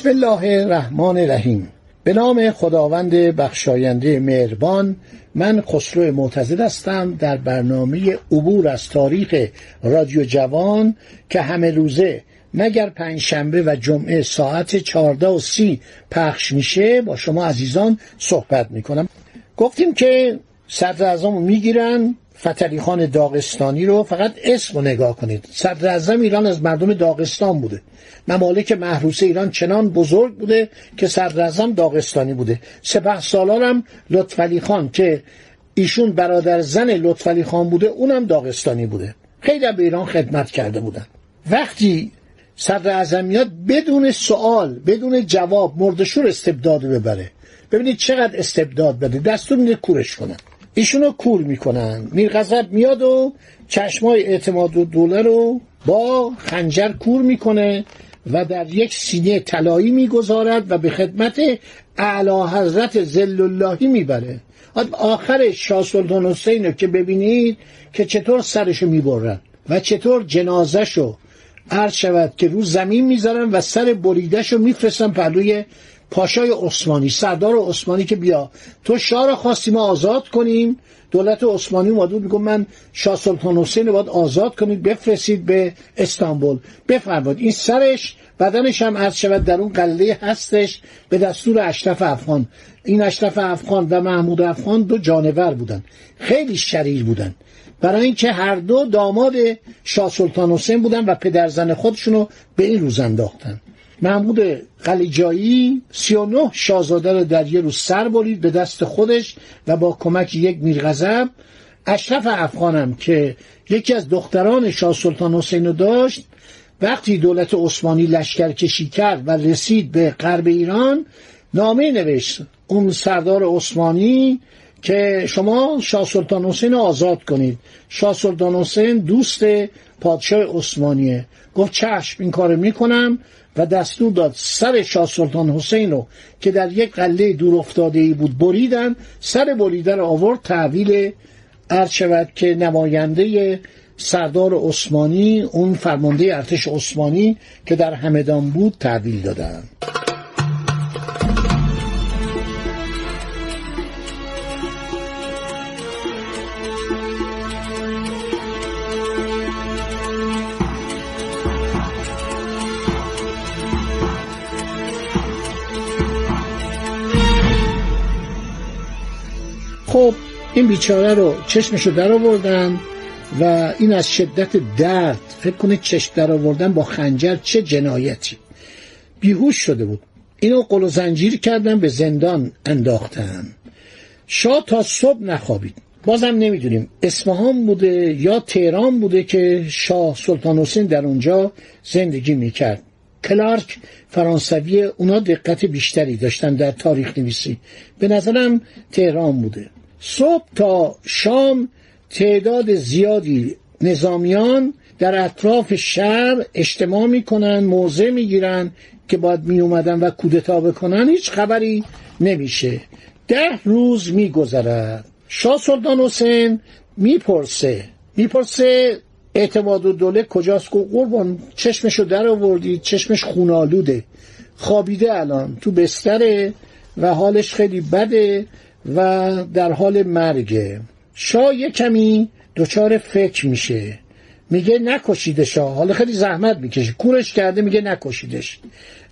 بسم الله الرحمن الرحیم. به نام خداوند بخشاینده مهربان من خسرو معتزد هستم در برنامه عبور از تاریخ رادیو جوان که همه روزه مگر پنجشنبه و جمعه ساعت چهارده و سی پخش میشه با شما عزیزان صحبت می‌کنم. گفتیم که صدر اعظم می‌گیرن فتلی خان داغستانی رو فقط اسم رو نگاه کنید. صدر اعظم ایران از مردم داغستان بوده. ممالک محروس ایران چنان بزرگ بوده که صدر اعظم داغستانی بوده. سپه سالارم لطفعلی خان که ایشون برادر زن لطفعلی خان بوده اونم داغستانی بوده. خیلی به ایران خدمت کرده بودن. وقتی صدر اعظم میاد بدون سوال بدون جواب مردشور استبداد ببره ببینید چقدر استبداد بده. دستور میده کورش کنن. ایشونو کور می‌کنن. میرغضب میاد و چشمای اعتماد و دوله رو با خنجر کور می‌کنه و در یک سینه طلایی می‌گذارد و به خدمت اعلی حضرت زل اللهی می‌بره آخر شاه سلطان حسین رو که ببینید که چطور سرشو می‌برن و چطور جنازشو عرض شود که رو زمین می‌ذارن و سر بریدهشو میفرستن پهلوی پاشای عثمانی سردار عثمانی که بیا. تو شاه را خواستیم آزاد کنیم. دولت عثمانی اومد میگه من شاه سلطان حسین رو باید آزاد کنید بفرستید به استانبول. بفرمایید. این سرش بدنش هم عرض شود در اون قلعه هستش به دستور اشرف افغان. این اشرف افغان و محمود افغان دو جانور بودن. خیلی شریر بودن. برای اینکه هر دو داماد شاه سلطان حسین بودن و پدرزن خودشونو به این روز انداختن. محمود قلیجایی 39 شاهزاده رو در یه روز سر برید به دست خودش و با کمک یک میرغضب. اشرف افغانم که یکی از دختران شاه سلطان حسین داشت وقتی دولت عثمانی لشکر کشی کرد و رسید به غرب ایران نامه نوشت اون سردار عثمانی که شما شاه سلطان حسین آزاد کنید. شاه سلطان حسین دوست پادشاه عثمانیه. گفت چشم این کار می‌کنم. و دستور داد سر شاه سلطان حسین رو که در یک قله دور افتاده ای بود بریدن سر بریده رو آورد تحویل عرض شود که نماینده سردار عثمانی اون فرمانده ارتش عثمانی که در همدان بود تحویل دادن. خب این بیچاره رو چشمشو در آوردن و این از شدت درد فکر کنه چشم در آوردن با خنجر چه جنایتی. بیهوش شده بود. اینو قل و زنجیر کردن به زندان انداختن. شاه تا صبح نخوابید. بازم نمی‌دونیم. اصفهان بوده یا تهران بوده که شاه سلطان حسین در اونجا زندگی می‌کرد. کلارک فرانسوی اونا دقت بیشتری داشتن در تاریخ نویسی به نظرم تهران بوده. صبح تا شام تعداد زیادی نظامیان در اطراف شهر اجتماع می‌کنن موضع می‌گیرن که باید می اومدن و کودتا بکنن. هیچ خبری نمیشه. ده روز میگذرد. شاه سلطان حسین می‌پرسه. می‌پرسه اعتماد و دوله کجاست؟ که قربان چشمشو در آوردید چشمش خونالوده خوابیده الان تو بستره و حالش خیلی بده. و در حال مرگه شاه یه کمی دچار فکر میشه. میگه نکشیدش حالا خیلی زحمت می‌کشه. کورش کرده میگه نکشیدش.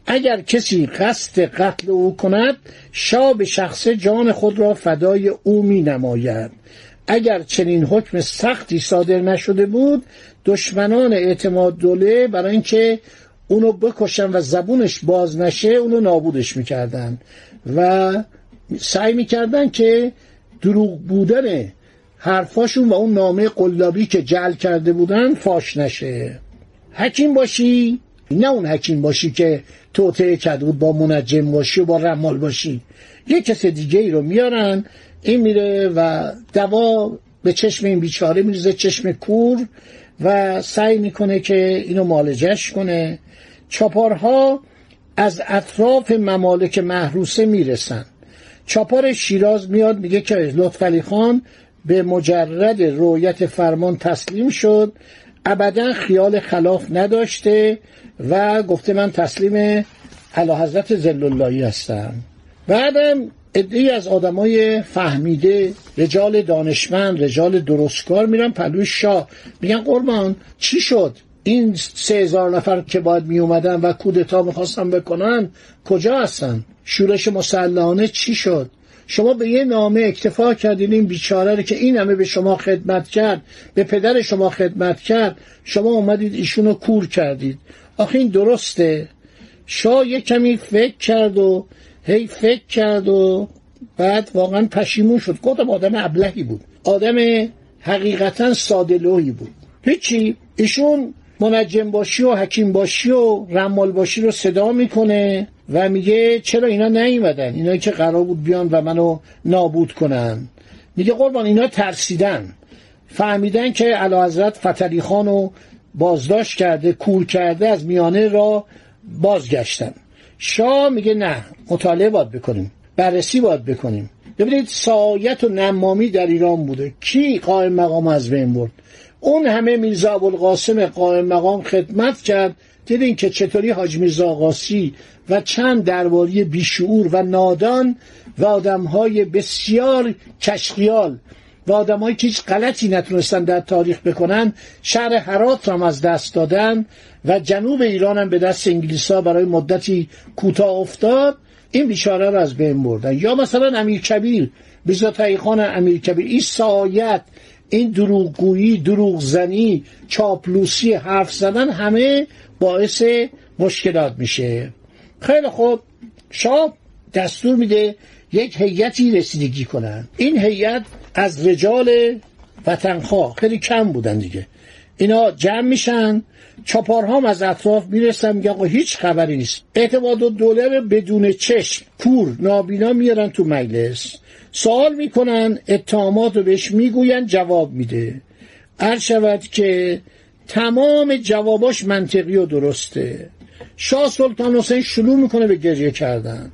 اگر کسی قصد قتل او کند شاه به شخص جان خود را فدای او می نماید اگر چنین حکم سختی صادر نشده بود دشمنان اعتماد دوله برای اینکه اونو بکشن و زبونش باز نشه اونو نابودش می‌کردن. و سعی می‌کردن که دروغ بودن حرفاشون و اون نامه قلابی که جعل کرده بودن فاش نشه. حکیم باشی؟ نه اون حکیم باشی که توطعه کرده بود با منجم باشی و با رمال باشی. یه کس دیگه ای رو میارن این میره و دوا به چشم این بیچاره میریزه چشم کور و سعی می‌کنه که اینو مالجش کنه. چاپارها از اطراف ممالک محروسه می‌رسن. چاپار شیراز میاد میگه که لطفعلی خان به مجرد رویت فرمان تسلیم شد. ابدا خیال خلاف نداشته و گفته من تسلیم علا حضرت زلاللهی هستم. بعدم ادهی از آدمای فهمیده رجال دانشمند رجال درستکار میرن پلوی شاه. میگن قربان چی شد؟ این سه هزار نفر که باید می اومدن و کودتا می‌خواستن بکنن کجا هستن؟ شورش مسلحانه چی شد؟ شما به یه نامه اکتفا کردین این بیچاره رو که این همه به شما خدمت کرد به پدر شما خدمت کرد شما اومدید ایشونو کور کردید. آخه این درسته؟ شاه یه کمی فکر کرد و هی فکر کرد و بعد واقعا پشیمون شد. گفتم آدم ابلهی بود. آدم حقیقتا سادلوهی بود. هیچی. ایشون منجم باشی و حکیم باشی و رمال باشی رو صدا می‌کنه و میگه چرا اینا نیومدن؟ اینا که قرار بود بیان و منو نابود کنن. میگه قربان اینا ترسیدن. فهمیدن که علا حضرت فتلی خانو بازداشت کرده کور کرده از میانه را بازگشتن. شاه میگه نه مطالعه باید بکنیم بررسی باید بکنیم. ببینید سایت و نمامی در ایران بوده. کی قائم مقام از بین برد؟ اون همه میرزا ابوالقاسم قائم مقام خدمت کرد دیدین که چطوری حاج میرزا آقاسی و چند درباری بیشعور و نادان و آدمهای بسیار کشخیال و آدمایی که هیچ غلطی نتونستن در تاریخ بکنن شهر حرات را از دست دادن و جنوب ایران هم به دست انگلیسا برای مدتی کوتاه افتاد. این بیچاره رو از بین بردن. یا مثلا امیر کبیر بیزا خان امیر کبیر. این سایت این دروغگویی دروغزنی چاپلوسی حرف زدن همه باعث مشکلات میشه. خیلی خوب. شاه دستور میده یک هیئتی رسیدگی کنن. این هیئت از رجال وطنخواه. خیلی کم بودن دیگه. اینا جمع میشن. چاپارها هم از اطراف می‌رسن. میگن آقا هیچ خبری نیست. اعتماد و دوله رو بدون چشم. کور نابینا میارن تو مجلس. سوال می‌کنن اتهامات رو بهش می‌گوین جواب میده. عرض شود که تمام جواباش منطقی و درسته. شاه سلطان حسین شروع می‌کنه به گریه کردن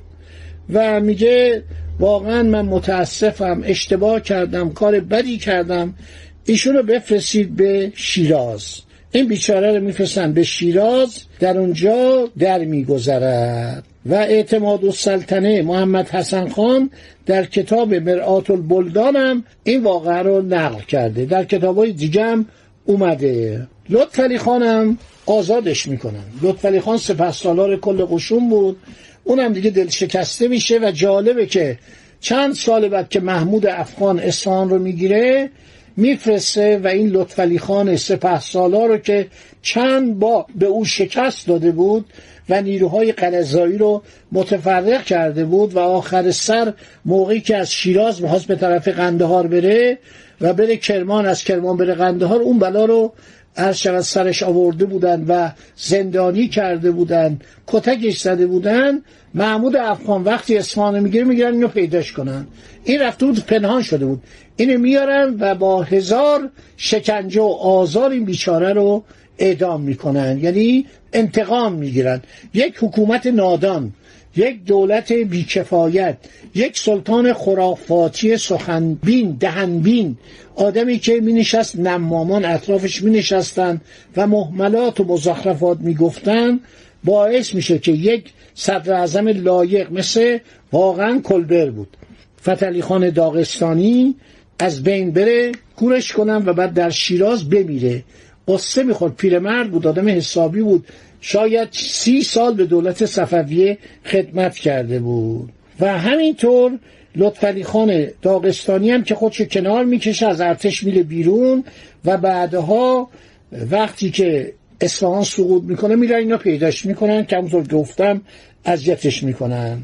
و میگه واقعا من متاسفم اشتباه کردم کار بدی کردم. ایشونو بفرستید به شیراز. این بیچاره رو میفرستن به شیراز در اونجا در میگذرد. و اعتماد و سلطنه محمد حسن خان در کتاب مرآت البلدان هم این واقعه رو نقل کرده. در کتاب های دیگه هم اومده. لطفعلی خانم آزادش می‌کنن. لطفعلی خان سپه سالار کل قشون بود. اونم دیگه دل شکسته میشه و جالبه که چند سال بعد که محمود افغان اصفهان رو می‌گیره میفرسته و این لطفعلی خان سپه سالار رو که چند با به او شکست داده بود و نیروهای قلزایی رو متفرق کرده بود و آخر سر موقعی که از شیراز می‌خواست به طرف قندهار بره و بره کرمان از کرمان بره قندهار اون بلا رو عرض شود سرش آورده بودن و زندانی کرده بودن کتکش زده بودن. محمود افغان وقتی اصفهان می‌گیره می‌گیرن اینو پیداش کنن. این رفته بود پنهان شده بود. اینو میارن و با هزار شکنجه و آزار این بیچاره رو اعدام می‌کنن. یعنی انتقام می‌گیرن یک حکومت نادان یک دولت بیکفایت یک سلطان خرافاتی سخنبین دهنبین آدمی که می نشست نمامان اطرافش می نشستن و محملات و مزخرفات می گفتن باعث میشه که یک صدر اعظم لایق مثل واقعا کلبر بود. فتلی خان داغستانی از بین بره کورش کنن و بعد در شیراز بمیره. قصه می‌خورد. پیرمرد بود آدم حسابی بود. شاید سی سال به دولت صفویه خدمت کرده بود. و همینطور لطفعلی خان داغستانی هم که خودش کنار می‌کشه از ارتش میره بیرون و بعدها وقتی که اصفهان سقوط می‌کنه میرن اینا پیداش می‌کنن. که همونطور گفتم اذیتش می‌کنن.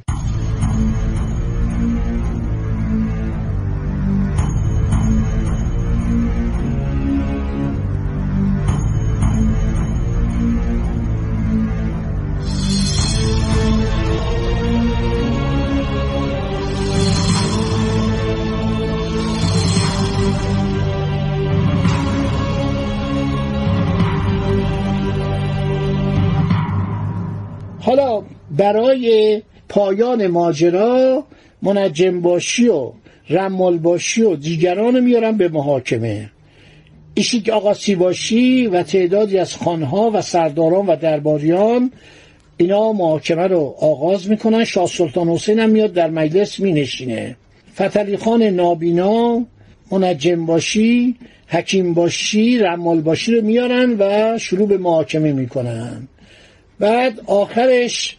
برای پایان ماجرا منجم باشی و رمال باشی و دیگران میارن به محاکمه. ایشیک آقا باشی و تعدادی از خانها و سرداران و درباریان اینا محاکمه رو آغاز می‌کنن. شاه سلطان حسین هم میاد در مجلس مینشینه. فتلی خان نابینا منجم باشی حکیم باشی رمال باشی رو میارن و شروع به محاکمه می‌کنن. بعد آخرش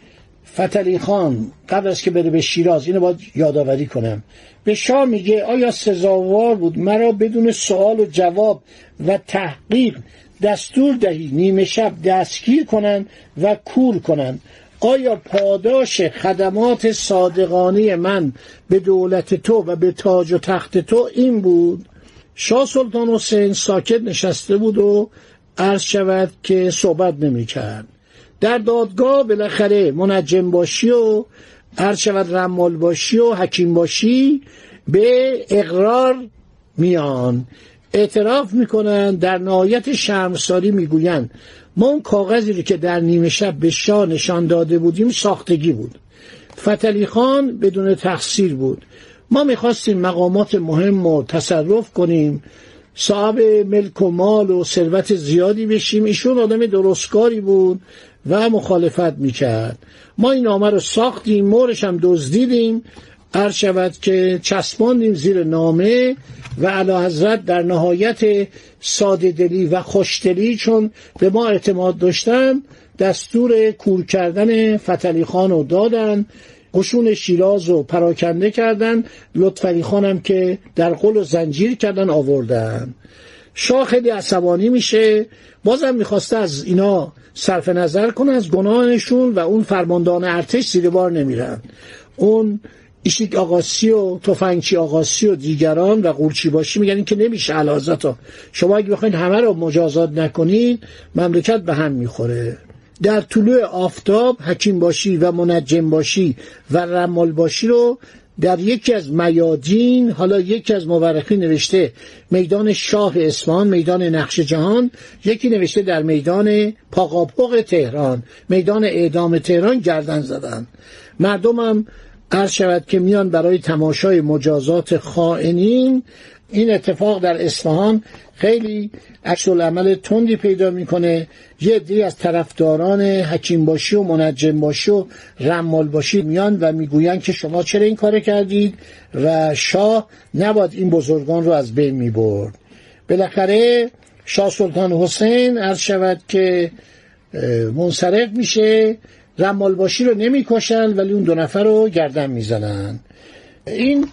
فتلی خان قبل از که بره به شیراز اینو باید یادآوری کنم. به شاه میگه آیا سزاوار بود؟ مرا بدون سوال و جواب و تحقیق دستور دهی نیمه شب دستگیر کنند و کور کنند. آیا پاداش خدمات صادقانه من به دولت تو و به تاج و تخت تو این بود؟ شاه سلطان حسین ساکت نشسته بود و عرض شود که صحبت نمی کرد در دادگاه بالاخره منجم باشی و عرض شود رمال باشی و حکیم باشی به اقرار میان. اعتراف می‌کنن در نهایت شرمساری می‌گویند. ما اون کاغذی رو که در نیمه شب به شاه نشان داده بودیم ساختگی بود. فتلی خان بدون تقصیر بود. ما می‌خواستیم مقامات مهم رو تصرف کنیم. صاحب ملک و مال و ثروت زیادی بشیم. ایشون آدم درستکاری بود. و مخالفت می‌کرد. ما این نامه رو ساختیم مورش هم دزدیدیم. عرض شود که چسباندیم زیر نامه و علا حضرت در نهایت ساده دلی و خوشدلی چون به ما اعتماد داشتن دستور کور کردن فتلی خان رو دادن قشون شیراز رو پراکنده کردن لطفعلی خانم که در قل و زنجیر کردن آوردن. شاه خیلی عصبانی میشه. بازم می‌خواسته از اینا صرف نظر کنه از گناهشون و اون فرماندان ارتش زیر بار نمیرن. اون ایشیک آقاسی و تفنگچی آقاسی و دیگران و قورچی باشی میگن این که نمیشه علازتا شما اگه بخواید همه رو مجازات نکنید مملکت به هم می‌خوره. در طلوع آفتاب حکیم باشی و منجم باشی و رمال باشی رو در یکی از میادین حالا یکی از مورخین نوشته میدان شاه اصفهان میدان نقش جهان یکی نوشته در میدان پاقاپوق تهران میدان اعدام تهران گردن زدن. مردمم عرض شود که میان برای تماشای مجازات خائنین. این اتفاق در اصفهان خیلی عکس عمل تندی پیدا می‌کنه. یه دی از طرفداران حکیم باشی و منجم باشی و رمال باشی میان و می‌گویند که شما چرا این کار کردید و شاه نباید این بزرگان رو از بین می‌برد. بالاخره شاه سلطان حسین عرض شود که منصرف میشه رمالباشی رو نمی‌کشن ولی اون دو نفر رو گردن می‌زنن. این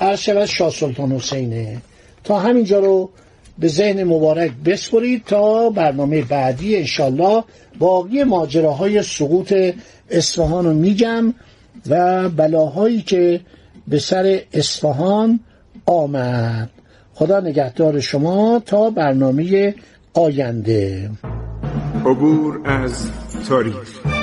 عرض شود شاه سلطان حسینه. تا همینجا رو به ذهن مبارک بسپرید تا برنامه بعدی انشالله باقی ماجراهای سقوط اصفهان رو میگم و بلاهایی که به سر اصفهان آمد. خدا نگهدار شما تا برنامه آینده. عبور از تاریخ.